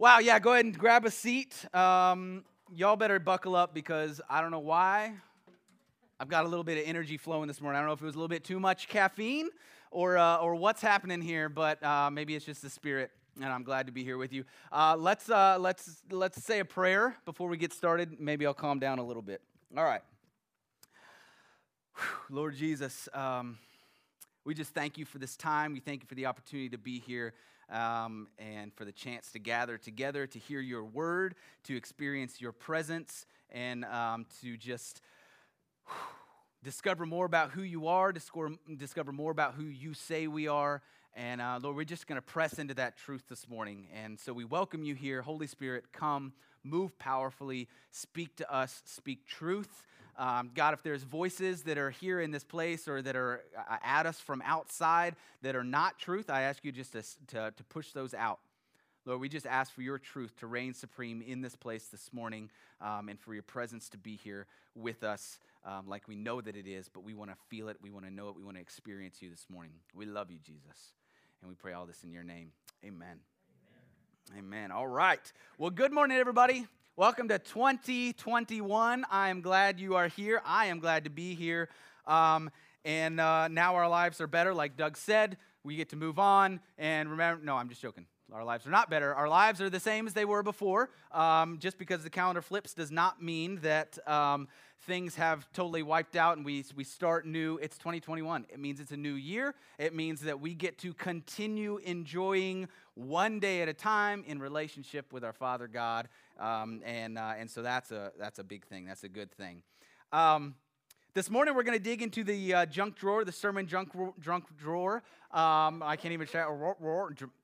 Wow, yeah, go ahead and grab a seat. Um, y'all better buckle up because I don't know why. I've got a little bit of energy flowing this morning. I don't know if it was a little bit too much caffeine or, uh, or what's happening here, but uh, maybe it's just the spirit, and I'm glad to be here with you. Uh, let's, uh, let's, let's say a prayer before we get started. Maybe I'll calm down a little bit. All right. Whew, Lord Jesus, um, we just thank you for this time. We thank you for the opportunity to be here um, and for the chance to gather together to hear your word, to experience your presence, and um, to just whew, discover more about who you are, discover, discover more about who you say we are. And uh, Lord, we're just going to press into that truth this morning. And so we welcome you here. Holy Spirit, come, move powerfully, speak to us, speak truth. Um, God, if there's voices that are here in this place or that are uh, at us from outside that are not truth, I ask you just to, to, to push those out. Lord, we just ask for your truth to reign supreme in this place this morning um, and for your presence to be here with us um, like we know that it is, but we want to feel it, we want to know it, we want to experience you this morning. We love you, Jesus. And we pray all this in your name. Amen. Amen. Amen. All right. Well, good morning, everybody. Welcome to 2021. I am glad you are here. I am glad to be here. Um, and uh, now our lives are better, like Doug said. We get to move on. And remember, no, I'm just joking. Our lives are not better. Our lives are the same as they were before. Um, just because the calendar flips does not mean that um, things have totally wiped out and we, we start new. It's 2021. It means it's a new year. It means that we get to continue enjoying one day at a time in relationship with our Father God. Um, and, uh, and so that's a, that's a big thing. That's a good thing. Um, this morning we're going to dig into the uh, junk drawer, the sermon junk, junk drawer. Um, I can't even say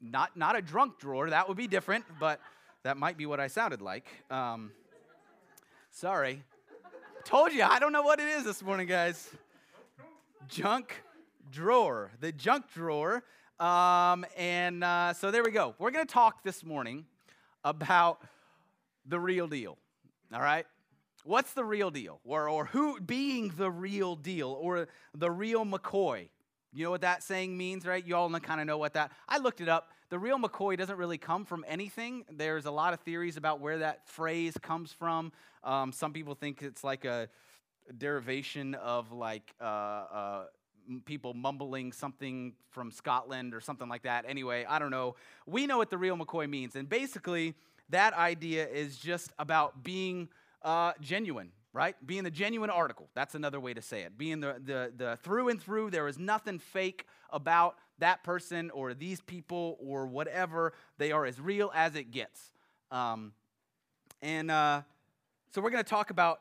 not not a drunk drawer. That would be different, but that might be what I sounded like. Um, sorry, told you I don't know what it is this morning, guys. Junk drawer, the junk drawer, um, and uh, so there we go. We're going to talk this morning about the real deal. All right what's the real deal? Or, or who being the real deal or the real McCoy? You know what that saying means, right? You all kind of know what that. I looked it up. The real McCoy doesn't really come from anything. There's a lot of theories about where that phrase comes from. Um, some people think it's like a derivation of like uh, uh, people mumbling something from Scotland or something like that. Anyway, I don't know. We know what the real McCoy means, and basically, that idea is just about being uh, genuine, right? Being the genuine article. That's another way to say it. Being the, the, the through and through, there is nothing fake about that person or these people or whatever. They are as real as it gets. Um, and uh, so we're going to talk about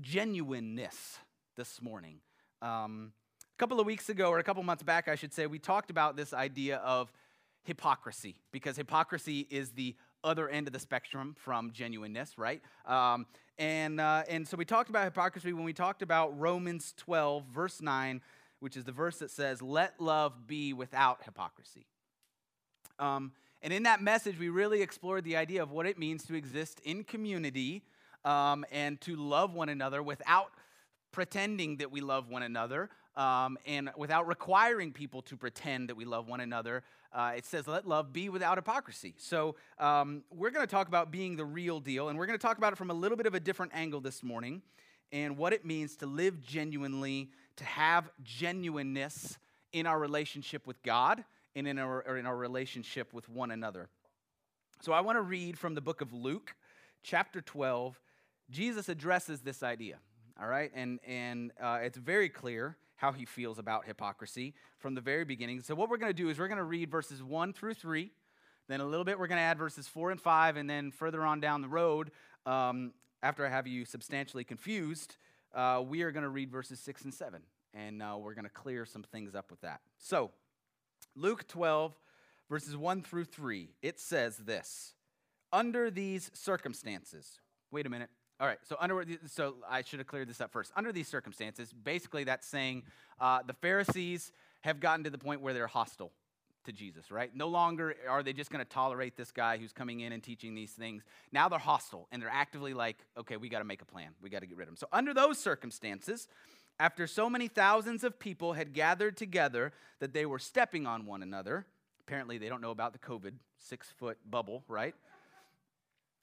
genuineness this morning. Um, a couple of weeks ago, or a couple months back, I should say, we talked about this idea of hypocrisy because hypocrisy is the other end of the spectrum from genuineness, right? Um, and, uh, and so we talked about hypocrisy when we talked about Romans 12, verse 9, which is the verse that says, Let love be without hypocrisy. Um, and in that message, we really explored the idea of what it means to exist in community um, and to love one another without pretending that we love one another um, and without requiring people to pretend that we love one another uh, it says, let love be without hypocrisy. So um, we're going to talk about being the real deal, and we're going to talk about it from a little bit of a different angle this morning and what it means to live genuinely, to have genuineness in our relationship with God and in our, in our relationship with one another. So I want to read from the book of Luke, chapter 12. Jesus addresses this idea, all right? And, and uh, it's very clear how he feels about hypocrisy from the very beginning. So, what we're going to do is we're going to read verses 1 through 3. Then, a little bit, we're going to add verses 4 and 5. And then, further on down the road, um, after I have you substantially confused, uh, we are going to read verses 6 and 7. And uh, we're going to clear some things up with that. So, Luke 12, verses 1 through 3, it says this Under these circumstances, wait a minute. All right, so under so I should have cleared this up first. Under these circumstances, basically that's saying uh, the Pharisees have gotten to the point where they're hostile to Jesus, right? No longer are they just going to tolerate this guy who's coming in and teaching these things. Now they're hostile and they're actively like, okay, we got to make a plan. We got to get rid of him. So under those circumstances, after so many thousands of people had gathered together that they were stepping on one another, Apparently, they don't know about the COVID six foot bubble, right?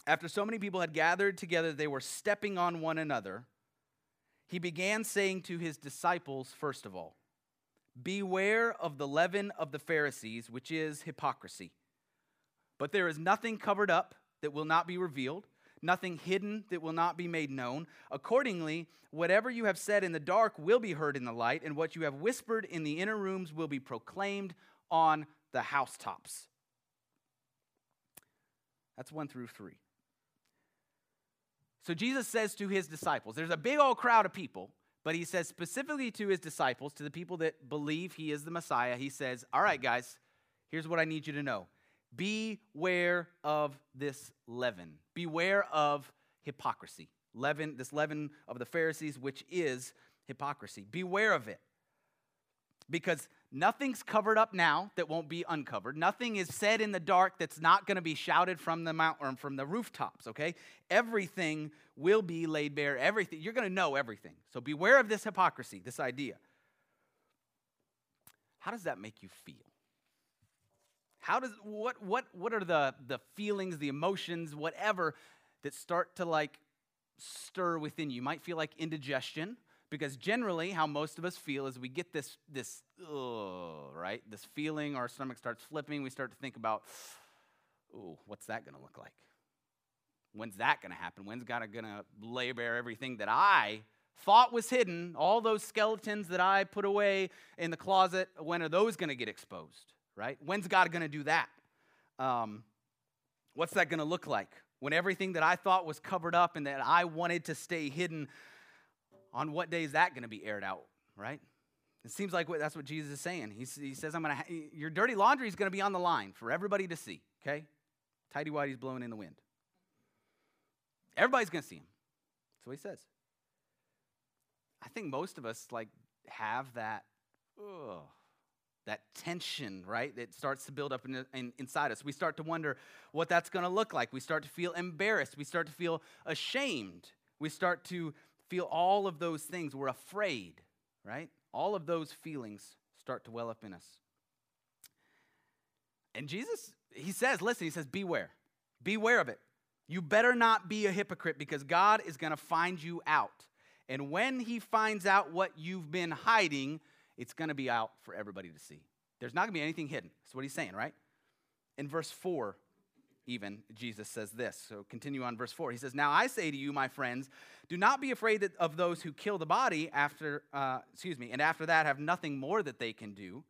After so many people had gathered together, they were stepping on one another. He began saying to his disciples, first of all, Beware of the leaven of the Pharisees, which is hypocrisy. But there is nothing covered up that will not be revealed, nothing hidden that will not be made known. Accordingly, whatever you have said in the dark will be heard in the light, and what you have whispered in the inner rooms will be proclaimed on the housetops. That's one through three. So Jesus says to his disciples, there's a big old crowd of people, but he says specifically to his disciples, to the people that believe he is the Messiah, he says, All right, guys, here's what I need you to know beware of this leaven, beware of hypocrisy. Leaven, this leaven of the Pharisees, which is hypocrisy. Beware of it. Because Nothing's covered up now that won't be uncovered. Nothing is said in the dark that's not going to be shouted from the mount or from the rooftops, okay? Everything will be laid bare. Everything. You're going to know everything. So beware of this hypocrisy, this idea. How does that make you feel? How does what what what are the the feelings, the emotions, whatever that start to like stir within you? You might feel like indigestion because generally how most of us feel is we get this this ugh, right? This feeling our stomach starts flipping we start to think about oh what's that to look like? When's that to happen? When's god to lay bare everything that i thought was hidden all those skeletons that i put away in the closet when are those to get exposed right? When's god to do that? Um, what's that to look like? When everything that i thought was covered up and that i wanted to stay hidden on what day is that going to be aired out, right? It seems like that's what Jesus is saying. He, he says, I'm gonna ha- your dirty laundry is going to be on the line for everybody to see, okay? Tidy whitey's blowing in the wind. Everybody's going to see him. That's what he says. I think most of us like have that, ugh, that tension, right? That starts to build up in, in, inside us. We start to wonder what that's going to look like. We start to feel embarrassed. We start to feel ashamed. We start to feel all of those things. We're afraid, right? All of those feelings start to well up in us. And Jesus, he says, listen, he says, beware. Beware of it. You better not be a hypocrite because God is going to find you out. And when he finds out what you've been hiding, it's going to be out for everybody to see. There's not going to be anything hidden. That's what he's saying, right? In verse 4, even, Jesus says this. So continue on verse 4. He says, Now I say to you, my friends, do not be afraid of those who kill the body after, uh, excuse me, and after that have nothing more that they can do.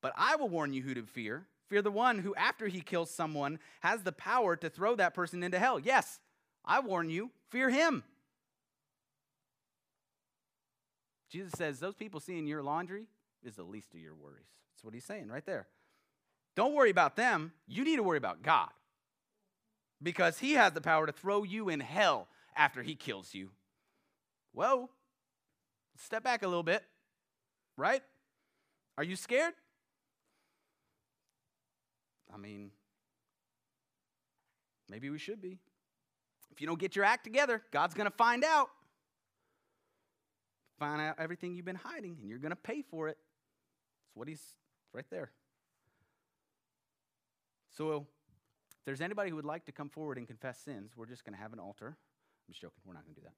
But I will warn you who to fear. Fear the one who, after he kills someone, has the power to throw that person into hell. Yes, I warn you, fear him. Jesus says, Those people seeing your laundry is the least of your worries. That's what he's saying right there. Don't worry about them. You need to worry about God because he has the power to throw you in hell after he kills you. Whoa, step back a little bit, right? Are you scared? I mean, maybe we should be. If you don't get your act together, God's going to find out. Find out everything you've been hiding, and you're going to pay for it. That's what he's right there. So if there's anybody who would like to come forward and confess sins, we're just going to have an altar. I'm just joking. We're not going to do that.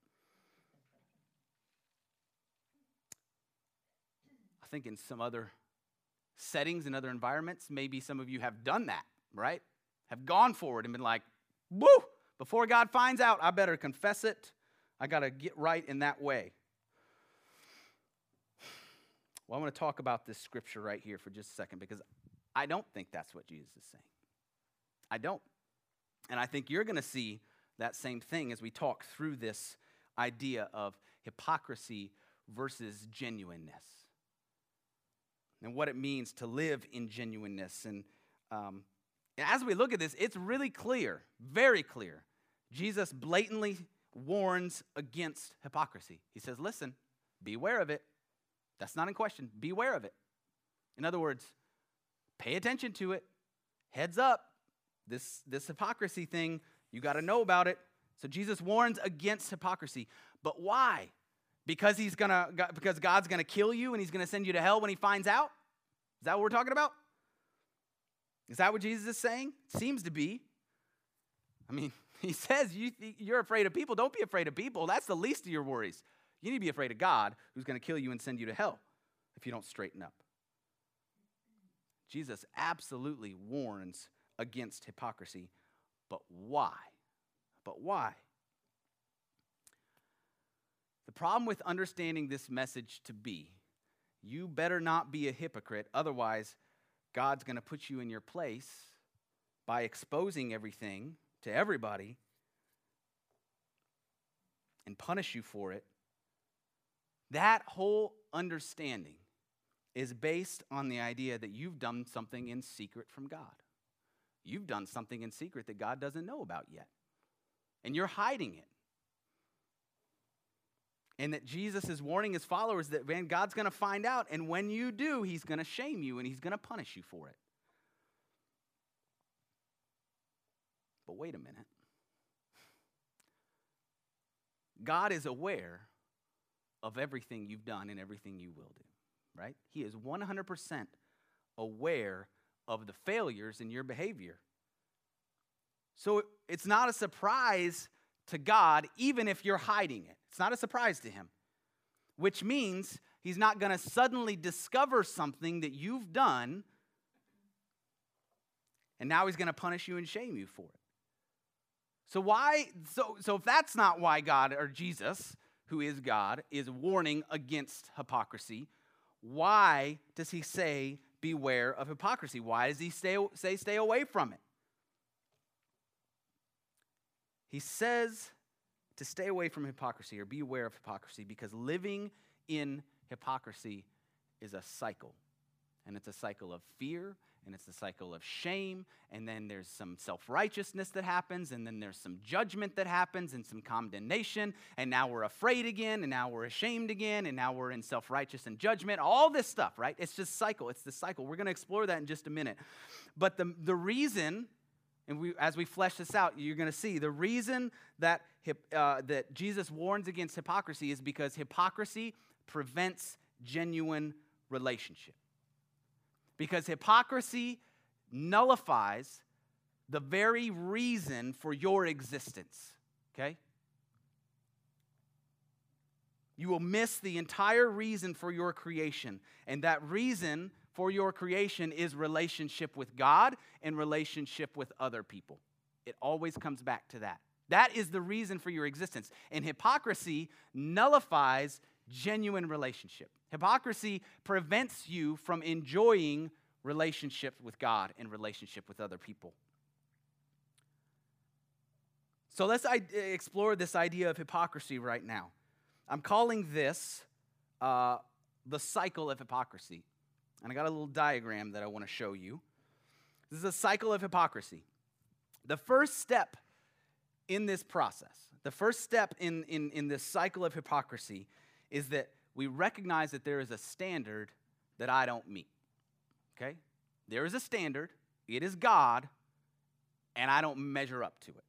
I think in some other settings and other environments, maybe some of you have done that, right? Have gone forward and been like, woo, before God finds out, I better confess it. I got to get right in that way. Well, I want to talk about this scripture right here for just a second because I don't think that's what Jesus is saying. I don't. And I think you're going to see that same thing as we talk through this idea of hypocrisy versus genuineness and what it means to live in genuineness. And, um, as we look at this, it's really clear, very clear. Jesus blatantly warns against hypocrisy. He says, listen, beware of it. That's not in question. Beware of it. In other words, pay attention to it. Heads up. This, this hypocrisy thing, you got to know about it. So Jesus warns against hypocrisy. But why? Because he's gonna because God's gonna kill you and he's gonna send you to hell when he finds out? Is that what we're talking about? Is that what Jesus is saying? Seems to be. I mean, he says you, you're afraid of people. Don't be afraid of people. That's the least of your worries. You need to be afraid of God, who's to kill you and send you to hell if you don't straighten up. Jesus absolutely warns against hypocrisy, but why? But why? The problem with understanding this message to be, you better not be a hypocrite, otherwise, God's going to put you in your place by exposing everything to everybody and punish you for it. That whole understanding is based on the idea that you've done something in secret from God. You've done something in secret that God doesn't know about yet, and you're hiding it. And that Jesus is warning his followers that, man, God's going to find out, and when you do, he's going to shame you and he's going to punish you for it. But wait a minute. God is aware of everything you've done and everything you will do right? He is 100% aware of the failures in your behavior. So it's not a surprise to God, even if you're hiding it. It's not a surprise to Him, which means He's not going to suddenly discover something that you've done, and now He's going to punish you and shame you for it. So, why? So, so if that's not why God or Jesus, who is God, is warning against hypocrisy, why does he say, beware of hypocrisy? Why does he stay, say, stay away from it? He says to stay away from hypocrisy or be aware of hypocrisy because living in hypocrisy is a cycle. And it's a cycle of fear and it's the cycle of shame, and then there's some self righteousness that happens, and then there's some judgment that happens, and some condemnation, and now we're afraid again, and now we're ashamed again, and now we're in self righteous and judgment. All this stuff, right? It's just cycle. It's the cycle. We're going to explore that in just a minute. But the, the reason, and we, as we flesh this out, you're going to see the reason that, uh, that Jesus warns against hypocrisy is because hypocrisy prevents genuine relationship because hypocrisy nullifies the very reason for your existence. Okay? You will miss the entire reason for your creation. And that reason for your creation is relationship with God and relationship with other people. It always comes back to that. That is the reason for your existence. And hypocrisy nullifies genuine relationship. Hypocrisy prevents you from enjoying relationship with God and relationship with other people. So let's explore this idea of hypocrisy right now. I'm calling this uh, the cycle of hypocrisy. And I got a little diagram that I want to show you. This is a cycle of hypocrisy. The first step in this process, the first step in, in, in this cycle of hypocrisy is that we recognize that there is a standard that I don't meet. Okay? There is a standard, it is God, and I don't measure up to it.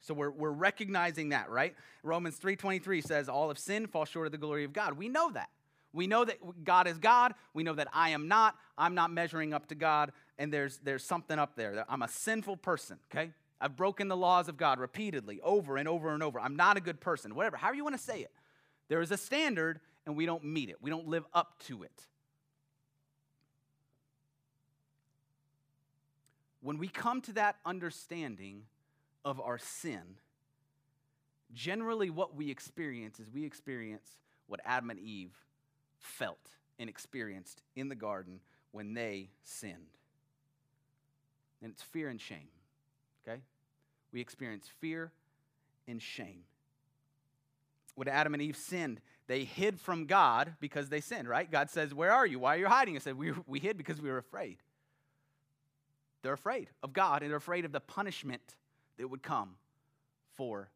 So we're, we're recognizing that, right? Romans 3.23 says, all of sin fall short of the glory of God. We know that. We know that God is God. We know that I am not. I'm not measuring up to God. And there's, there's something up there. I'm a sinful person, okay? I've broken the laws of God repeatedly, over and over and over. I'm not a good person, whatever, however you want to say it. There is a standard, and we don't meet it. We don't live up to it. When we come to that understanding of our sin, generally what we experience is we experience what Adam and Eve felt and experienced in the garden when they sinned. And it's fear and shame, okay? We experience fear and shame when Adam and Eve sinned, they hid from God because they sinned, right? God says, Where are you? Why are you hiding? I said, We, we hid because we were afraid. They're afraid of God and they're afraid of the punishment that would come for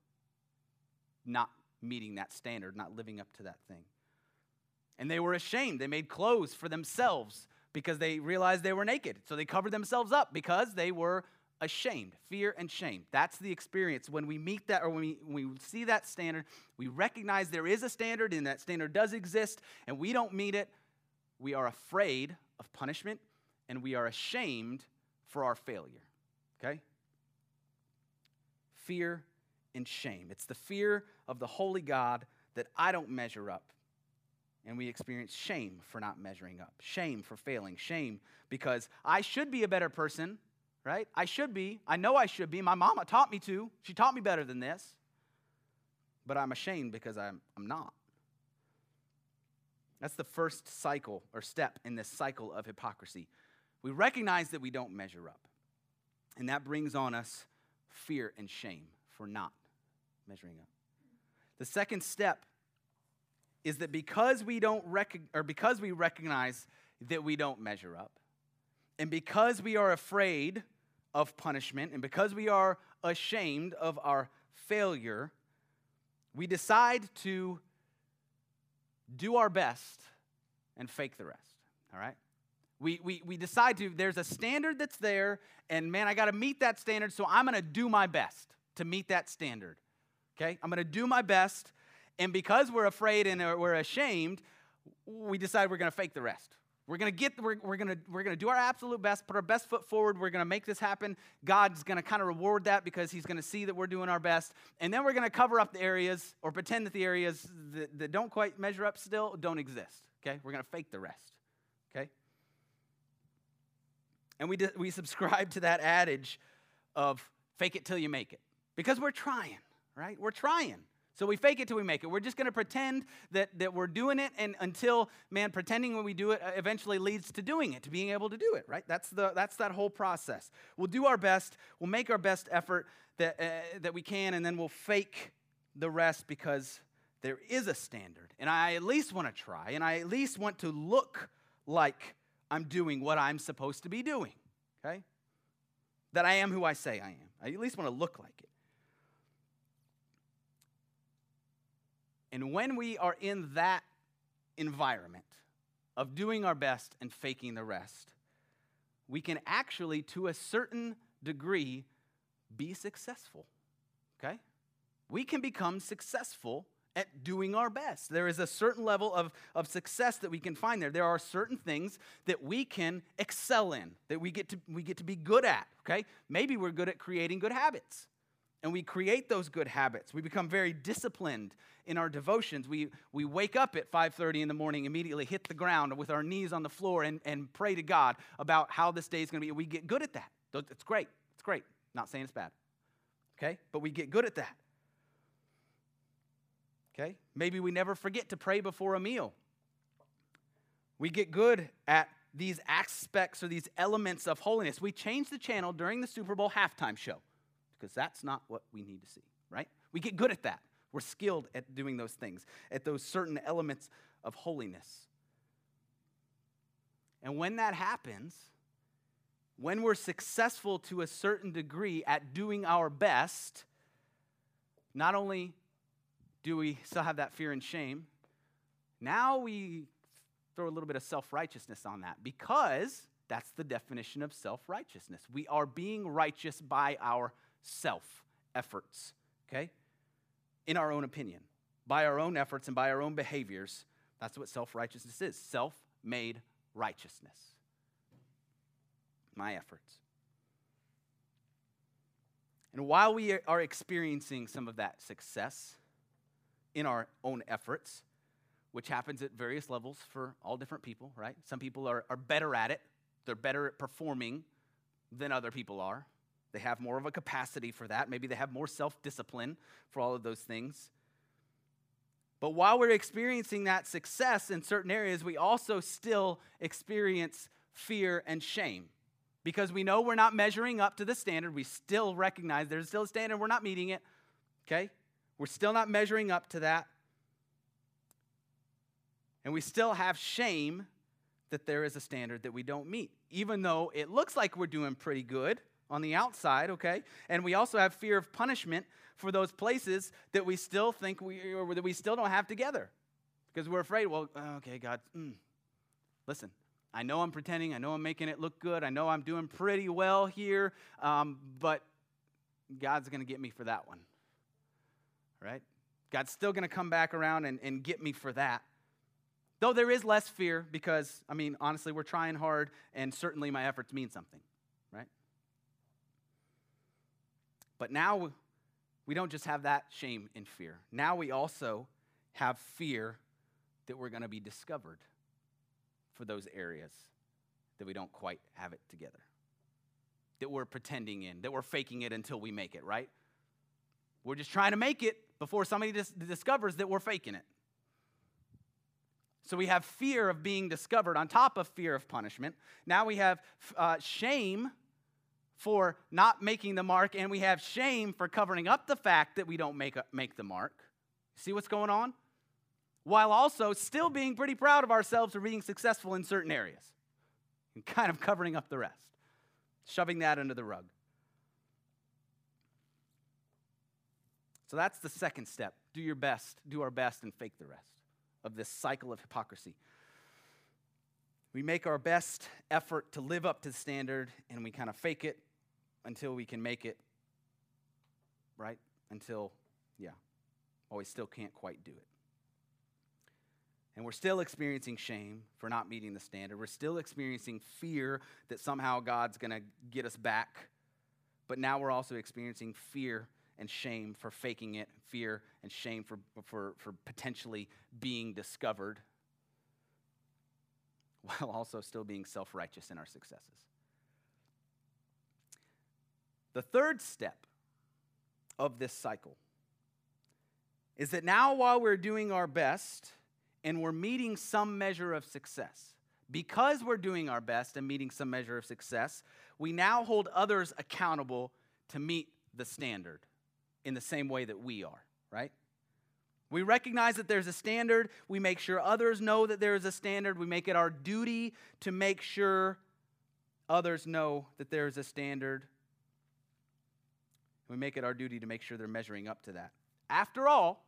not meeting that standard, not living up to that thing. And they were ashamed. They made clothes for themselves because they realized they were naked. So they covered themselves up because they were ashamed. Fear and shame. That's the experience. When we meet that or when we, when we see that standard, we recognize there is a standard and that standard does exist and we don't meet it. We are afraid of punishment and we are ashamed for our failure. Okay? Fear and shame. It's the fear of the holy God that I don't measure up. And we experience shame for not measuring up, shame for failing, shame because I should be a better person, right? I should be. I know I should be. My mama taught me to. She taught me better than this. But I'm ashamed because I'm, I'm not. That's the first cycle or step in this cycle of hypocrisy. We recognize that we don't measure up. And that brings on us fear and shame for not measuring up. The second step is that because we don't rec- or because we recognize that we don't measure up, and because we are afraid of punishment, and because we are ashamed of our failure, we decide to do our best and fake the rest. All right? We, we, we decide to, there's a standard that's there, and man, I got to meet that standard, so I'm going to do my best to meet that standard. Okay? I'm going to do my best. And because we're afraid and we're ashamed, we decide we're going to fake the rest. We're going to get we're, we're going to we're going to do our absolute best, put our best foot forward. We're going to make this happen. God's going to kind of reward that because he's going to see that we're doing our best. And then we're going to cover up the areas or pretend that the areas that, that don't quite measure up still don't exist. Okay? We're going to fake the rest. Okay? And we we subscribe to that adage of fake it till you make it. Because we're trying, right? We're trying. So we fake it till we make it. We're just going to pretend that, that we're doing it, and until, man, pretending when we do it uh, eventually leads to doing it, to being able to do it, right? That's, the, that's that whole process. We'll do our best, we'll make our best effort that, uh, that we can, and then we'll fake the rest because there is a standard. And I at least want to try, and I at least want to look like I'm doing what I'm supposed to be doing, okay? That I am who I say I am. I at least want to look like it. And when we are in that environment of doing our best and faking the rest, we can actually, to a certain degree, be successful. Okay? We can become successful at doing our best. There is a certain level of, of success that we can find there. There are certain things that we can excel in, that we get to, we get to be good at. Okay? Maybe we're good at creating good habits and we create those good habits. We become very disciplined in our devotions. We, we wake up at 5.30 in the morning, immediately hit the ground with our knees on the floor and, and pray to God about how this day is going to be. We get good at that. It's great. It's great. Not saying it's bad. Okay? But we get good at that. Okay? Maybe we never forget to pray before a meal. We get good at these aspects or these elements of holiness. We change the channel during the Super Bowl halftime show because that's not what we need to see, right? We get good at that. We're skilled at doing those things, at those certain elements of holiness. And when that happens, when we're successful to a certain degree at doing our best, not only do we still have that fear and shame, now we throw a little bit of self righteousness on that because that's the definition of self righteousness. We are being righteous by our self efforts, okay? In our own opinion, by our own efforts and by our own behaviors. That's what self righteousness is self made righteousness. My efforts. And while we are experiencing some of that success in our own efforts, which happens at various levels for all different people, right? Some people are, are better at it, they're better at performing than other people are. They have more of a capacity for that. Maybe they have more self discipline for all of those things. But while we're experiencing that success in certain areas, we also still experience fear and shame because we know we're not measuring up to the standard. We still recognize there's still a standard, we're not meeting it. Okay? We're still not measuring up to that. And we still have shame that there is a standard that we don't meet, even though it looks like we're doing pretty good on the outside, okay? And we also have fear of punishment for those places that we still think we, or that we still don't have together. Because we're afraid, well, okay, God, mm, listen, I know I'm pretending, I know I'm making it look good, I know I'm doing pretty well here, um, but God's going to get me for that one, right? God's still going to come back around and, and get me for that. Though there is less fear because, I mean, honestly, we're trying hard and certainly my efforts mean something, right? But now we don't just have that shame and fear. Now we also have fear that we're going to be discovered for those areas that we don't quite have it together, that we're pretending in, that we're faking it until we make it, right? We're just trying to make it before somebody dis- discovers that we're faking it. So we have fear of being discovered on top of fear of punishment. Now we have uh, shame for not making the mark, and we have shame for covering up the fact that we don't make, a, make the mark. See what's going on? While also still being pretty proud of ourselves for being successful in certain areas and kind of covering up the rest, shoving that under the rug. So that's the second step. Do your best, do our best, and fake the rest of this cycle of hypocrisy. We make our best effort to live up to the standard and we kind of fake it until we can make it, right? Until, yeah, well, we still can't quite do it. And we're still experiencing shame for not meeting the standard. We're still experiencing fear that somehow God's going to get us back. But now we're also experiencing fear and shame for faking it, fear and shame for, for, for potentially being discovered, while also still being self righteous in our successes. The third step of this cycle is that now, while we're doing our best and we're meeting some measure of success, because we're doing our best and meeting some measure of success, we now hold others accountable to meet the standard in the same way that we are, right? We recognize that there's a standard. We make sure others know that there is a standard. We make it our duty to make sure others know that there is a standard. We make it our duty to make sure they're measuring up to that. After all,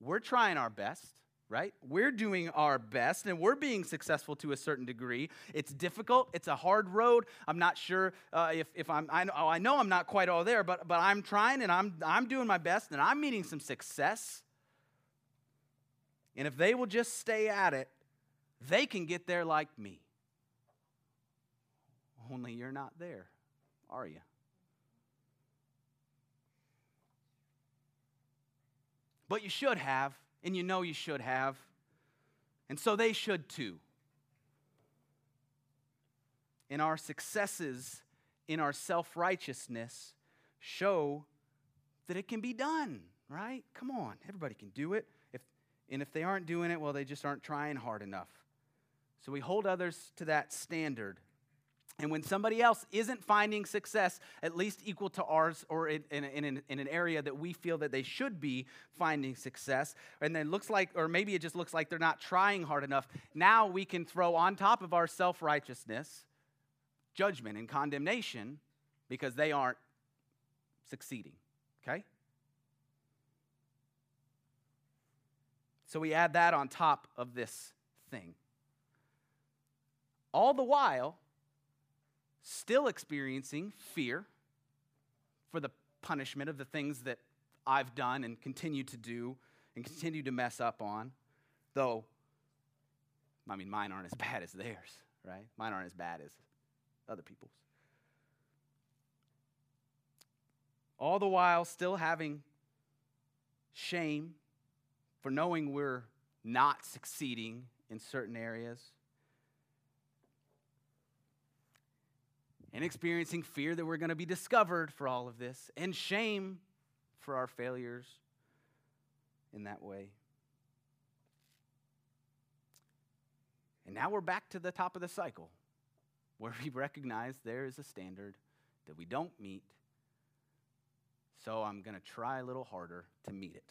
we're trying our best right? We're doing our best and we're being successful to a certain degree. It's difficult, it's a hard road. I'm not sure uh, if, if I'm, I know, oh, I know I'm not quite all there, but, but I'm trying and I'm, I'm doing my best and I'm meeting some success. And if they will just stay at it, they can get there like me. Only you're not there, are you? But you should have and you know you should have. And so they should too. And our successes in our self righteousness show that it can be done, right? Come on, everybody can do it. If, and if they aren't doing it, well, they just aren't trying hard enough. So we hold others to that standard. And when somebody else isn't finding success at least equal to ours or in, in, in, in, an area that we feel that they should be finding success, and it looks like, or maybe it just looks like they're not trying hard enough, now we can throw on top of our self righteousness judgment and condemnation because they aren't succeeding. Okay? So we add that on top of this thing. All the while, still experiencing fear for the punishment of the things that I've done and continue to do and continue to mess up on, though, I mean, mine aren't as bad as theirs, right? Mine aren't as bad as other people's. All the while, still having shame for knowing we're not succeeding in certain areas and experiencing fear that we're going to be discovered for all of this, and shame for our failures in that way. And now we're back to the top of the cycle where we recognize there is a standard that we don't meet. So I'm going to try a little harder to meet it.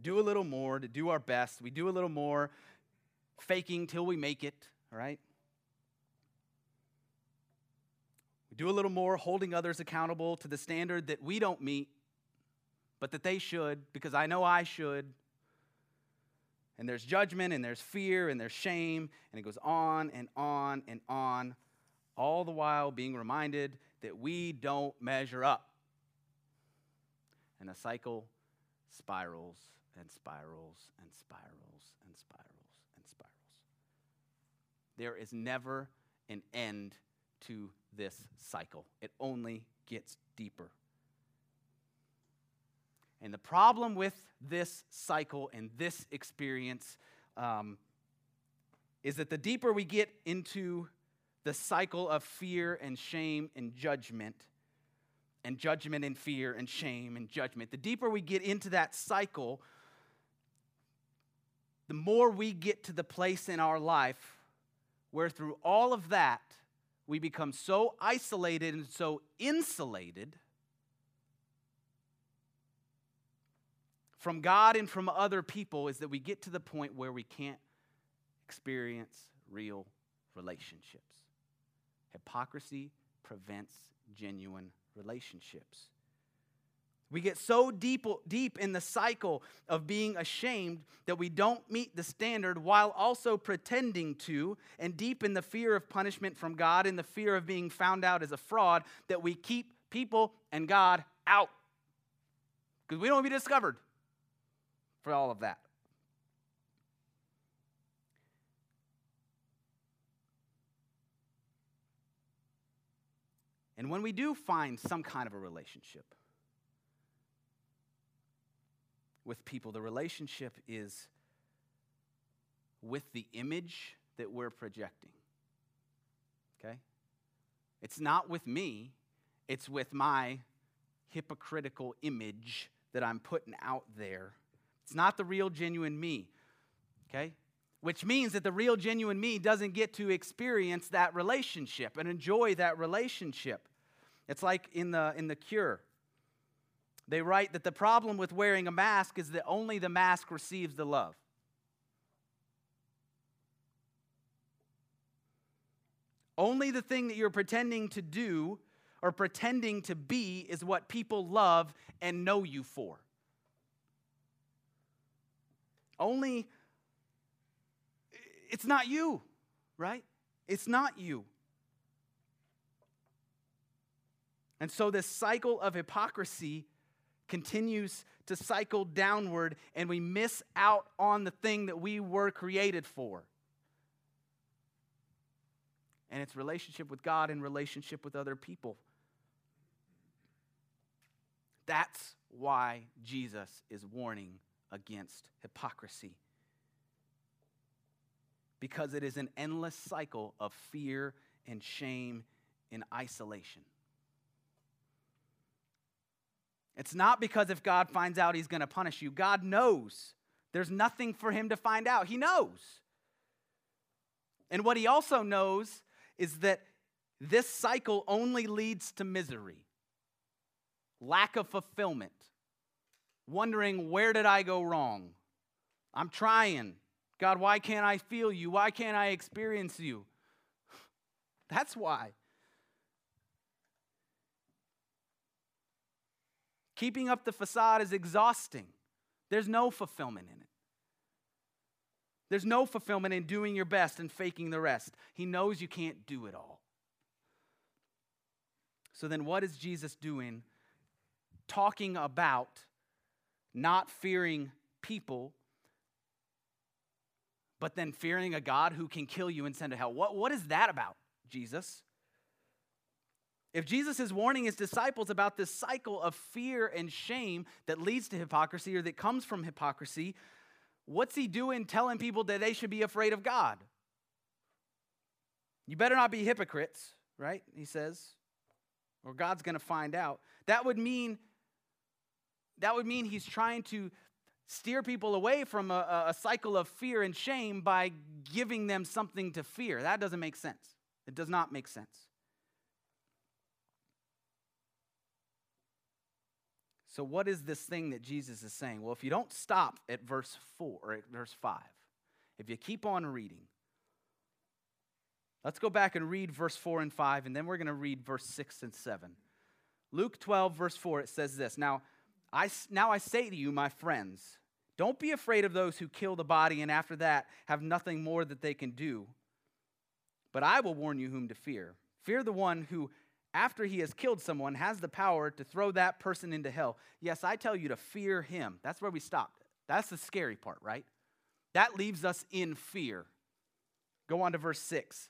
Do a little more to do our best. We do a little more faking till we make it all right? We do a little more holding others accountable to the standard that we don't meet, but that they should, because I know I should. And there's judgment, and there's fear, and there's shame, and it goes on and on and on, all the while being reminded that we don't measure up. And the cycle spirals and spirals and spirals and spirals. There is never an end to this cycle. It only gets deeper. And the problem with this cycle and this experience um, is that the deeper we get into the cycle of fear and shame and judgment, and judgment and fear and shame and judgment, the deeper we get into that cycle, the more we get to the place in our life where through all of that, we become so isolated and so insulated from God and from other people is that we get to the point where we can't experience real relationships. Hypocrisy prevents genuine relationships. We get so deep, deep in the cycle of being ashamed that we don't meet the standard while also pretending to, and deep in the fear of punishment from God and the fear of being found out as a fraud, that we keep people and God out. Because we don't want to be discovered for all of that. And when we do find some kind of a relationship, with people. The relationship is with the image that we're projecting. Okay? It's not with me, it's with my hypocritical image that I'm putting out there. It's not the real, genuine me. Okay? Which means that the real, genuine me doesn't get to experience that relationship and enjoy that relationship. It's like in the, in the cure. They write that the problem with wearing a mask is that only the mask receives the love. Only the thing that you're pretending to do or pretending to be is what people love and know you for. Only, it's not you, right? It's not you. And so, this cycle of hypocrisy continues to cycle downward and we miss out on the thing that we were created for. And it's relationship with God and relationship with other people. That's why Jesus is warning against hypocrisy. Because it is an endless cycle of fear and shame and isolation. It's not because if God finds out he's going to punish you. God knows. There's nothing for him to find out. He knows. And what he also knows is that this cycle only leads to misery, lack of fulfillment, wondering, where did I go wrong? I'm trying. God, why can't I feel you? Why can't I experience you? That's why. Keeping up the facade is exhausting. There's no fulfillment in it. There's no fulfillment in doing your best and faking the rest. He knows you can't do it all. So then, what is Jesus doing? Talking about not fearing people, but then fearing a God who can kill you and send to hell. What, what is that about, Jesus? If Jesus is warning his disciples about this cycle of fear and shame that leads to hypocrisy or that comes from hypocrisy, what's he doing telling people that they should be afraid of God? You better not be hypocrites, right? He says, or God's going to find out. That would mean that would mean he's trying to steer people away from a, a cycle of fear and shame by giving them something to fear. That doesn't make sense. It does not make sense. So, what is this thing that Jesus is saying? Well, if you don't stop at verse 4 or at verse 5, if you keep on reading, let's go back and read verse 4 and 5, and then we're going to read verse 6 and 7. Luke 12, verse 4, it says this Now I, now I say to you, my friends, don't be afraid of those who kill the body and after that have nothing more that they can do. But I will warn you whom to fear. Fear the one who after he has killed someone, has the power to throw that person into hell. Yes, I tell you to fear him. That's where we stopped. That's the scary part, right? That leaves us in fear. Go on to verse 6.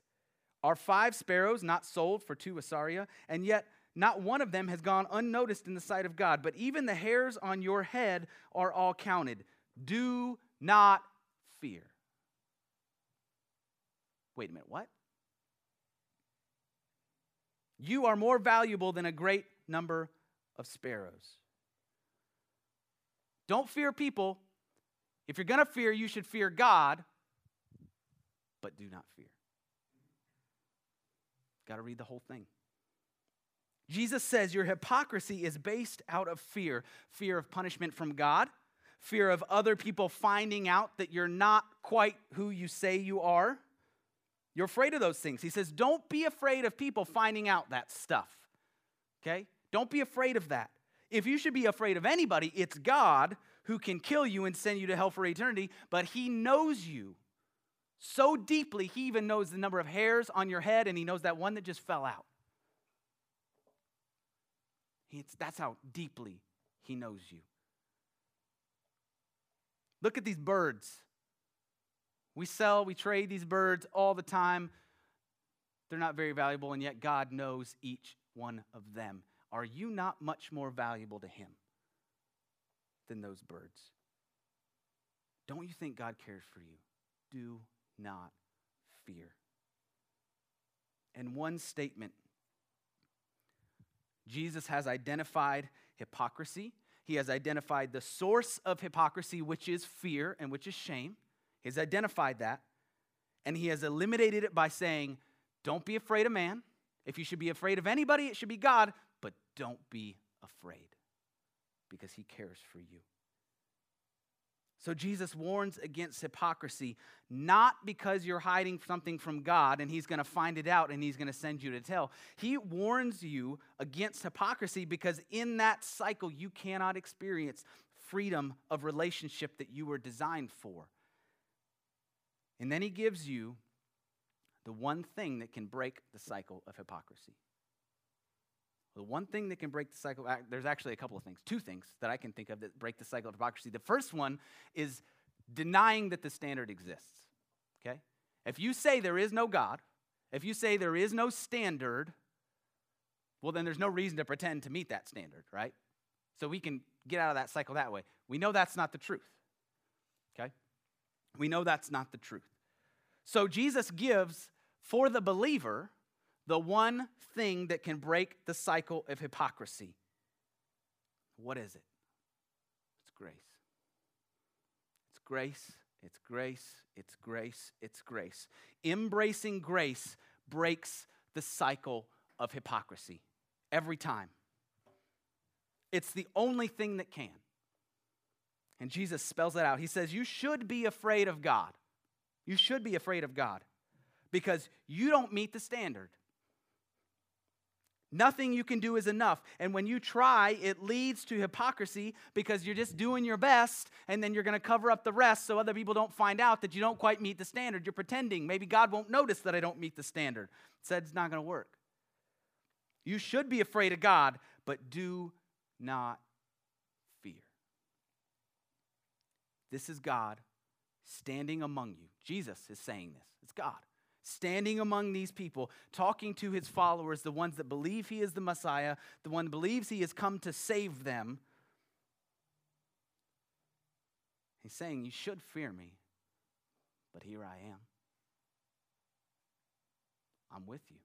Are five sparrows not sold for two assaria? And yet not one of them has gone unnoticed in the sight of God, but even the hairs on your head are all counted. Do not fear. Wait a minute, what? You are more valuable than a great number of sparrows. Don't fear people. If you're going to fear, you should fear God, but do not fear. Got to read the whole thing. Jesus says your hypocrisy is based out of fear fear of punishment from God, fear of other people finding out that you're not quite who you say you are. You're afraid of those things. He says, don't be afraid of people finding out that stuff. Okay? Don't be afraid of that. If you should be afraid of anybody, it's God who can kill you and send you to hell for eternity, but He knows you so deeply, He even knows the number of hairs on your head, and He knows that one that just fell out. It's, that's how deeply He knows you. Look at these birds. We sell, we trade these birds all the time. They're not very valuable, and yet God knows each one of them. Are you not much more valuable to Him than those birds? Don't you think God cares for you? Do not fear. And one statement Jesus has identified hypocrisy. He has identified the source of hypocrisy, which is fear and which is shame. He has identified that. And he has eliminated it by saying, Don't be afraid of man. If you should be afraid of anybody, it should be God, but don't be afraid because he cares for you. So Jesus warns against hypocrisy, not because you're hiding something from God and he's going to find it out and he's going to send you to tell. He warns you against hypocrisy because in that cycle you cannot experience freedom of relationship that you were designed for. And then he gives you the one thing that can break the cycle of hypocrisy. The one thing that can break the cycle, there's actually a couple of things, two things that I can think of that break the cycle of hypocrisy. The first one is denying that the standard exists. Okay? If you say there is no God, if you say there is no standard, well, then there's no reason to pretend to meet that standard, right? So we can get out of that cycle that way. We know that's not the truth. Okay? We know that's not the truth. So Jesus gives for the believer the one thing that can break the cycle of hypocrisy. What is it? It's grace. It's grace, it's grace, it's grace, it's grace. Embracing grace breaks the cycle of hypocrisy every time. It's the only thing that can. And Jesus spells that out. He says, You should be afraid of God. You should be afraid of God because you don't meet the standard. Nothing you can do is enough. And when you try, it leads to hypocrisy because you're just doing your best and then you're going to cover up the rest so other people don't find out that you don't quite meet the standard. You're pretending. Maybe God won't notice that I don't meet the standard. Said it's not going to work. You should be afraid of God, but do not fear. This is God standing among you. Jesus is saying this. It's God standing among these people, talking to his followers, the ones that believe he is the Messiah, the one that believes he has come to save them. He's saying, You should fear me, but here I am. I'm with you.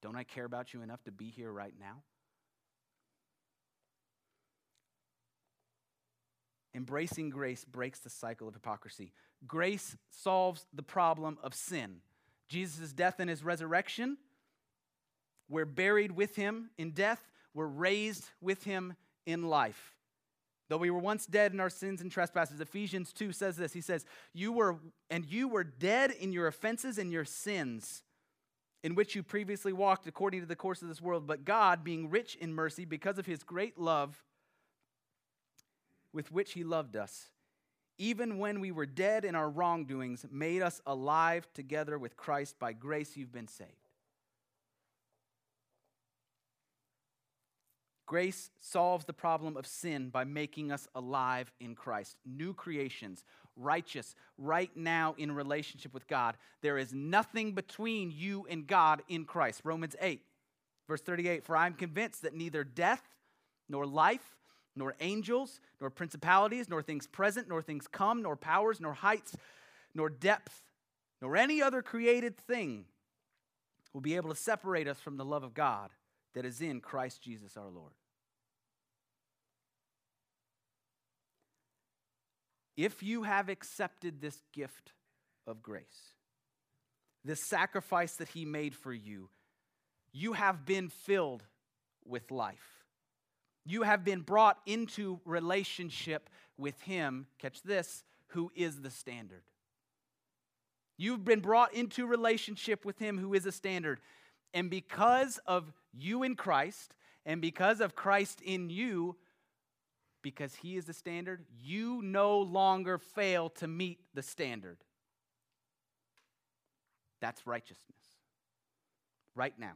Don't I care about you enough to be here right now? Embracing grace breaks the cycle of hypocrisy. Grace solves the problem of sin. Jesus' death and his resurrection, we're buried with him in death, we're raised with him in life. Though we were once dead in our sins and trespasses, Ephesians 2 says this. He says, You were, and you were dead in your offenses and your sins, in which you previously walked according to the course of this world. But God, being rich in mercy, because of his great love, with which he loved us, even when we were dead in our wrongdoings, made us alive together with Christ. By grace, you've been saved. Grace solves the problem of sin by making us alive in Christ, new creations, righteous right now in relationship with God. There is nothing between you and God in Christ. Romans 8, verse 38 For I am convinced that neither death nor life, nor angels, nor principalities, nor things present, nor things come, nor powers, nor heights, nor depth, nor any other created thing will be able to separate us from the love of God that is in Christ Jesus our Lord. If you have accepted this gift of grace, this sacrifice that He made for you, you have been filled with life. You have been brought into relationship with Him, catch this, who is the standard. You've been brought into relationship with Him who is a standard. And because of you in Christ, and because of Christ in you, because He is the standard, you no longer fail to meet the standard. That's righteousness. Right now.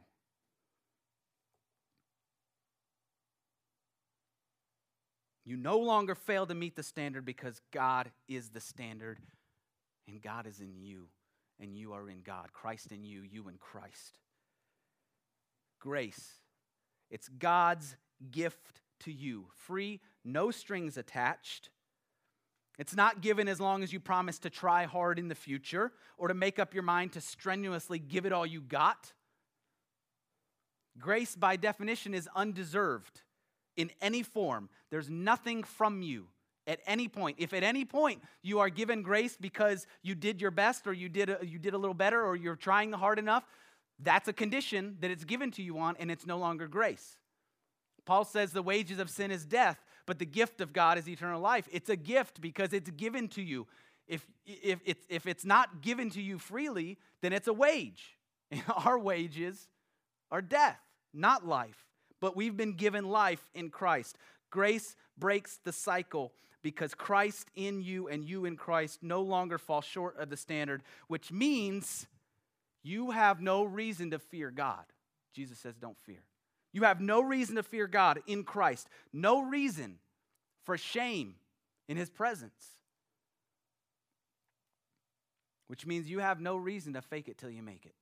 You no longer fail to meet the standard because God is the standard and God is in you and you are in God. Christ in you, you in Christ. Grace. It's God's gift to you. Free, no strings attached. It's not given as long as you promise to try hard in the future or to make up your mind to strenuously give it all you got. Grace, by definition, is undeserved in any form. There's nothing from you at any point. If at any point you are given grace because you did your best or you did a, you did a little better or you're trying hard enough, that's a condition that it's given to you on and it's no longer grace. Paul says the wages of sin is death, but the gift of God is eternal life. It's a gift because it's given to you. If, if, it's, if it's not given to you freely, then it's a wage. Our wages are death, not life. But we've been given life in Christ. Grace breaks the cycle because Christ in you and you in Christ no longer fall short of the standard, which means you have no reason to fear God. Jesus says, don't fear. You have no reason to fear God in Christ, no reason for shame in his presence. Which means you have no reason to fake it till you make it.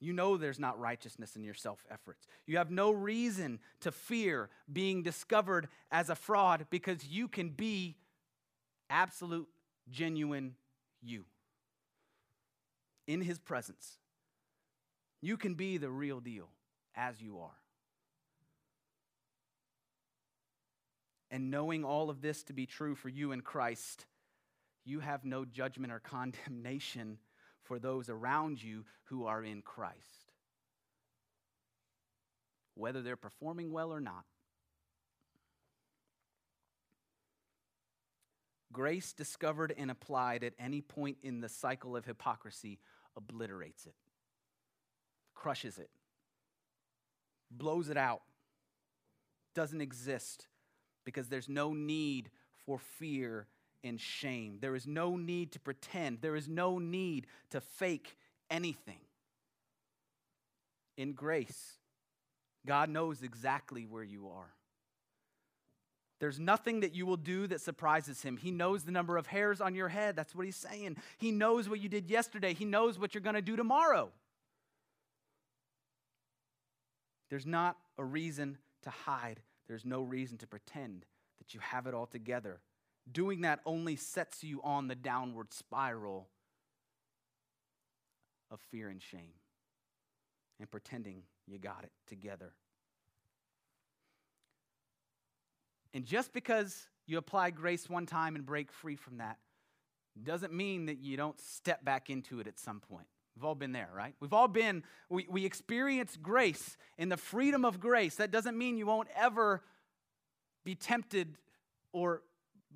You know there's not righteousness in your self efforts. You have no reason to fear being discovered as a fraud because you can be absolute, genuine you in His presence. You can be the real deal as you are. And knowing all of this to be true for you in Christ, you have no judgment or condemnation for those around you who are in Christ, whether they're performing well or not. Grace discovered and applied at any point in the cycle of hypocrisy obliterates it, crushes it, blows it out, doesn't exist because there's no need for fear and shame. There is no need to pretend, there is no need to fake anything. In grace, God knows exactly where you are. There's nothing that you will do that surprises him. He knows the number of hairs on your head. That's what he's saying. He knows what you did yesterday. He knows what you're going to do tomorrow. There's not a reason to hide, there's no reason to pretend that you have it all together. Doing that only sets you on the downward spiral of fear and shame and pretending you got it together. And just because you apply grace one time and break free from that doesn't mean that you don't step back into it at some point. We've all been there, right? We've all been, we, we experience grace and the freedom of grace. That doesn't mean you won't ever be tempted or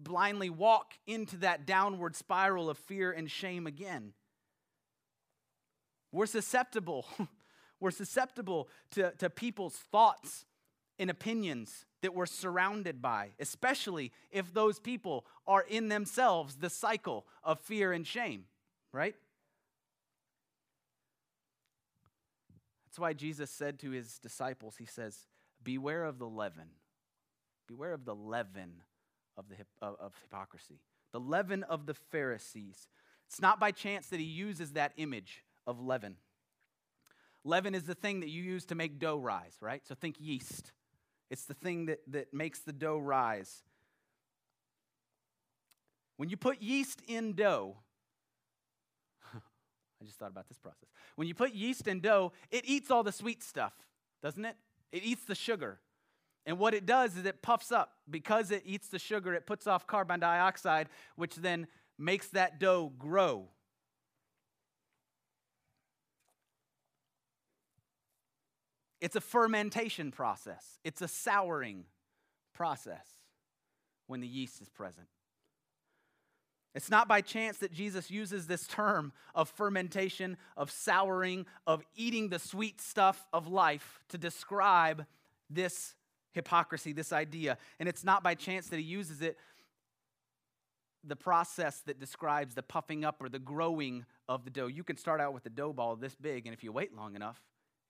blindly walk into that downward spiral of fear and shame again. We're susceptible. we're susceptible to, to people's thoughts and opinions that we're surrounded by, especially if those people are in themselves the cycle of fear and shame, right? That's why Jesus said to his disciples, He says, Beware of the leaven. Beware of the leaven of, the, of, of hypocrisy, the leaven of the Pharisees. It's not by chance that he uses that image of leaven. Leaven is the thing that you use to make dough rise, right? So think yeast. It's the thing that, that makes the dough rise. When you put yeast in dough, I just thought about this process. When you put yeast in dough, it eats all the sweet stuff, doesn't it? It eats the sugar. And what it does is it puffs up. Because it eats the sugar, it puts off carbon dioxide, which then makes that dough grow. It's a fermentation process, it's a souring process when the yeast is present. It's not by chance that Jesus uses this term of fermentation, of souring, of eating the sweet stuff of life to describe this hypocrisy, this idea. And it's not by chance that he uses it, the process that describes the puffing up or the growing of the dough. You can start out with a dough ball this big, and if you wait long enough,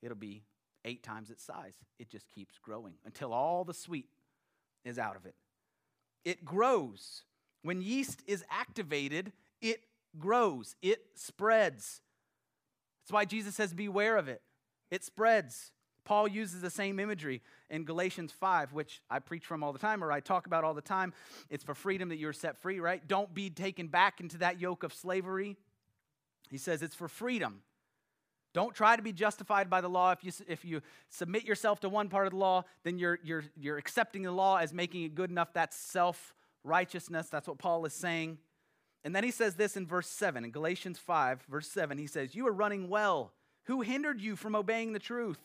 it'll be eight times its size. It just keeps growing until all the sweet is out of it. It grows. When yeast is activated, it grows, it spreads. That's why Jesus says, Beware of it. It spreads. Paul uses the same imagery in Galatians 5, which I preach from all the time or I talk about all the time. It's for freedom that you're set free, right? Don't be taken back into that yoke of slavery. He says it's for freedom. Don't try to be justified by the law. If you, if you submit yourself to one part of the law, then you're, you're, you're accepting the law as making it good enough. That's self righteousness. That's what Paul is saying. And then he says this in verse 7, in Galatians 5, verse 7, he says, You are running well. Who hindered you from obeying the truth?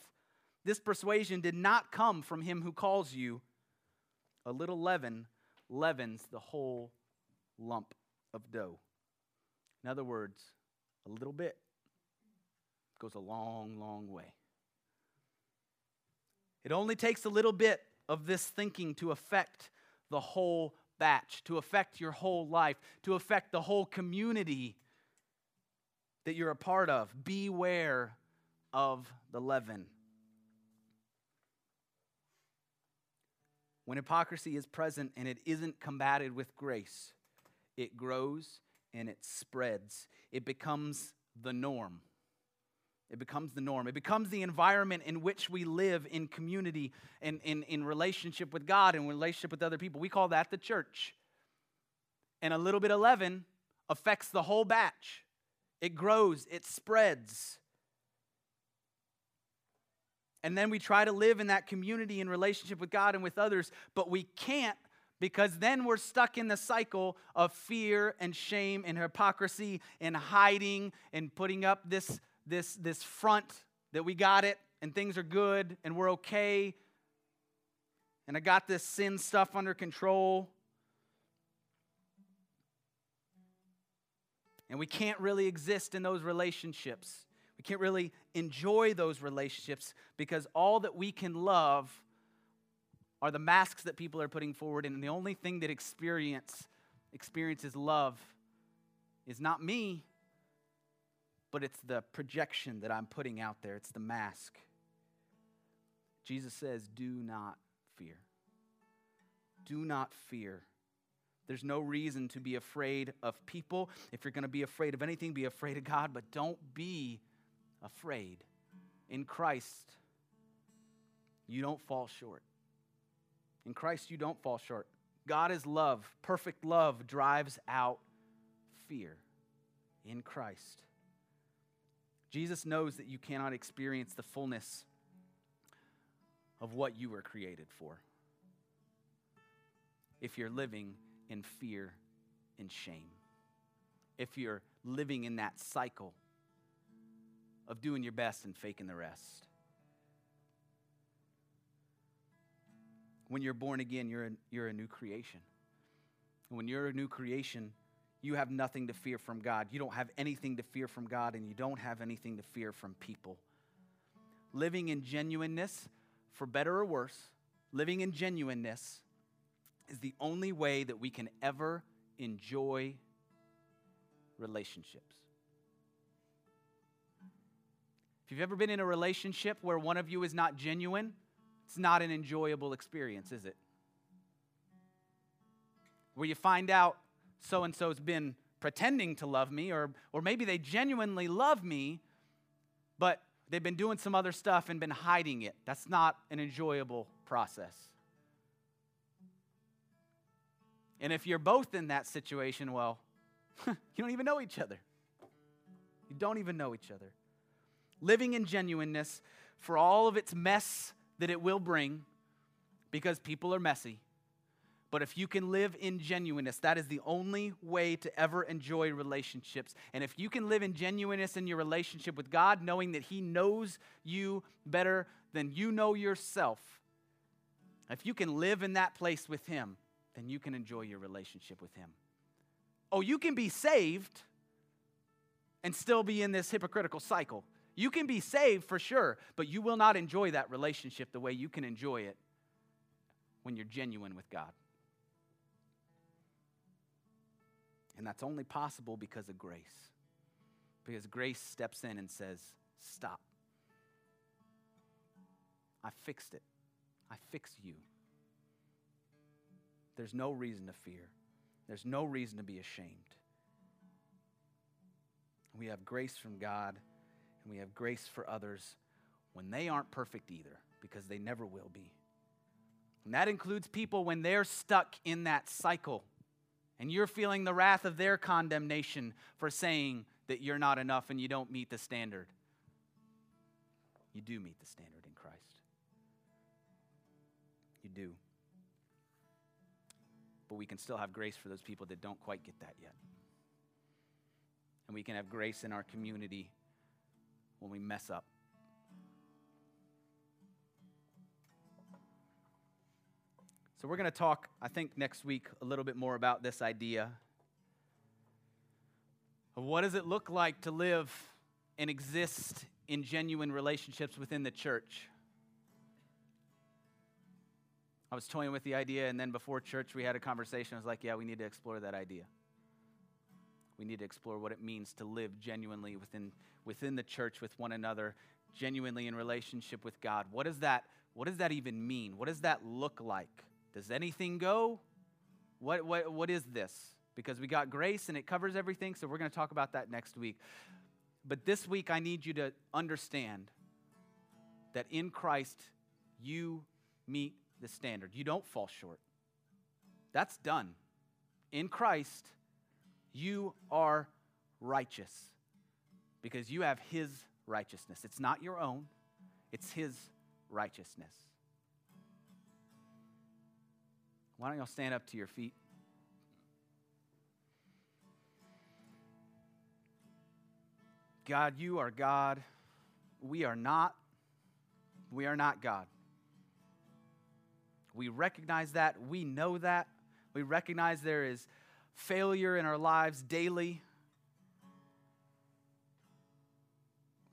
This persuasion did not come from him who calls you. A little leaven leavens the whole lump of dough. In other words, a little bit goes a long, long way. It only takes a little bit of this thinking to affect the whole batch, to affect your whole life, to affect the whole community that you're a part of. Beware of the leaven. When hypocrisy is present and it isn't combated with grace, it grows and it spreads. It becomes the norm. It becomes the norm. It becomes the environment in which we live in community and in, in relationship with God and relationship with other people. We call that the church. And a little bit of leaven affects the whole batch. It grows, it spreads. And then we try to live in that community in relationship with God and with others, but we can't because then we're stuck in the cycle of fear and shame and hypocrisy and hiding and putting up this this, this front that we got it and things are good and we're okay and I got this sin stuff under control. And we can't really exist in those relationships. We can't really enjoy those relationships because all that we can love are the masks that people are putting forward, and the only thing that experience experiences love is not me, but it's the projection that I'm putting out there, it's the mask. Jesus says, Do not fear. Do not fear. There's no reason to be afraid of people. If you're going to be afraid of anything, be afraid of God, but don't be afraid. In Christ, you don't fall short. In Christ, you don't fall short. God is love. Perfect love drives out fear in Christ. Jesus knows that you cannot experience the fullness of what you were created for if you're living in fear and shame. If you're living in that cycle of doing your best and faking the rest. When you're born again, you're a, you're a new creation. And when you're a new creation, you have nothing to fear from God. You don't have anything to fear from God, and you don't have anything to fear from people. Living in genuineness, for better or worse, living in genuineness is the only way that we can ever enjoy relationships. If you've ever been in a relationship where one of you is not genuine, it's not an enjoyable experience, is it? where you find out so and so's been pretending to love me, or, or maybe they genuinely love me, but they've been doing some other stuff and been hiding it. That's not an enjoyable process. And if you're both in that situation, well, you don't even know each other. You don't even know each other. Living in genuineness for all of its mess that it will bring, because people are messy. But if you can live in genuineness, that is the only way to ever enjoy relationships. And if you can live in genuineness in your relationship with God, knowing that He knows you better than you know yourself, if you can live in that place with Him, then you can enjoy your relationship with Him. Oh, you can be saved and still be in this hypocritical cycle. You can be saved for sure, but you will not enjoy that relationship the way you can enjoy it when you're genuine with God. And that's only possible because of grace. Because grace steps in and says, Stop. I fixed it. I fixed you. There's no reason to fear, there's no reason to be ashamed. We have grace from God, and we have grace for others when they aren't perfect either, because they never will be. And that includes people when they're stuck in that cycle and you're feeling the wrath of their condemnation for saying that you're not enough and you don't meet the standard. You do meet the standard in Christ. You do. But we can still have grace for those people that don't quite get that yet. And we can have grace in our community when we mess up. So, we're going to talk, I think, next week a little bit more about this idea of what does it look like to live and exist in genuine relationships within the church. I was toying with the idea, and then before church, we had a conversation. I was like, yeah, we need to explore that idea. We need to explore what it means to live genuinely within, within the church with one another, genuinely in relationship with God. What does that, what does that even mean? What does that look like? Does anything go? What, what, what is this? Because we got grace and it covers everything, so we're going to talk about that next week. But this week, I need you to understand that in Christ, you meet the standard. You don't fall short. That's done. In Christ, you are righteous because you have His righteousness. It's not your own, it's His righteousness. Why don't y'all stand up to your feet? God, you are God. We are not. We are not God. We recognize that. We know that. We recognize there is failure in our lives daily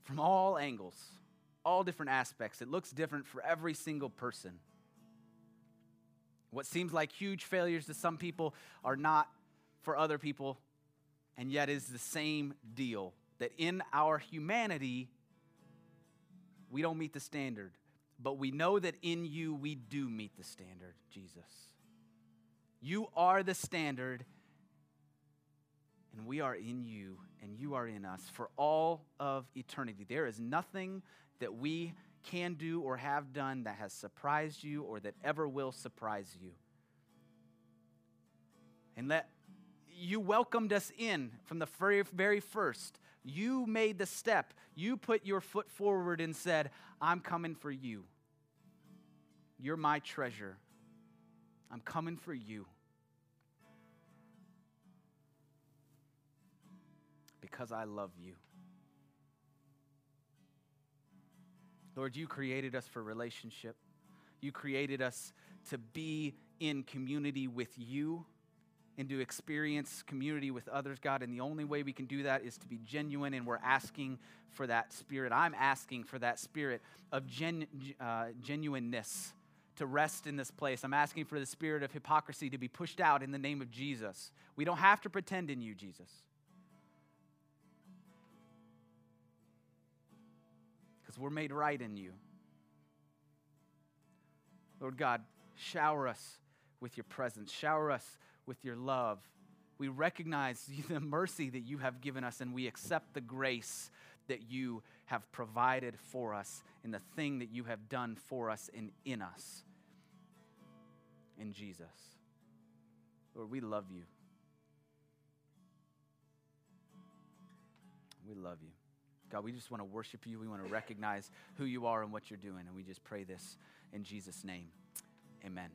from all angles, all different aspects. It looks different for every single person. What seems like huge failures to some people are not for other people, and yet is the same deal that in our humanity, we don't meet the standard. But we know that in you, we do meet the standard, Jesus. You are the standard, and we are in you, and you are in us for all of eternity. There is nothing that we can do or have done that has surprised you or that ever will surprise you. And let you welcomed us in from the very, very first. You made the step. You put your foot forward and said, I'm coming for you. You're my treasure. I'm coming for you. Because I love you. Lord, you created us for relationship. You created us to be in community with you and to experience community with others, God. And the only way we can do that is to be genuine, and we're asking for that spirit. I'm asking for that spirit of gen, uh, genuineness to rest in this place. I'm asking for the spirit of hypocrisy to be pushed out in the name of Jesus. We don't have to pretend in you, Jesus. Because we're made right in you. Lord God, shower us with your presence. Shower us with your love. We recognize the mercy that you have given us, and we accept the grace that you have provided for us in the thing that you have done for us and in us. In Jesus. Lord, we love you. We love you. God, we just want to worship you. We want to recognize who you are and what you're doing. And we just pray this in Jesus' name. Amen.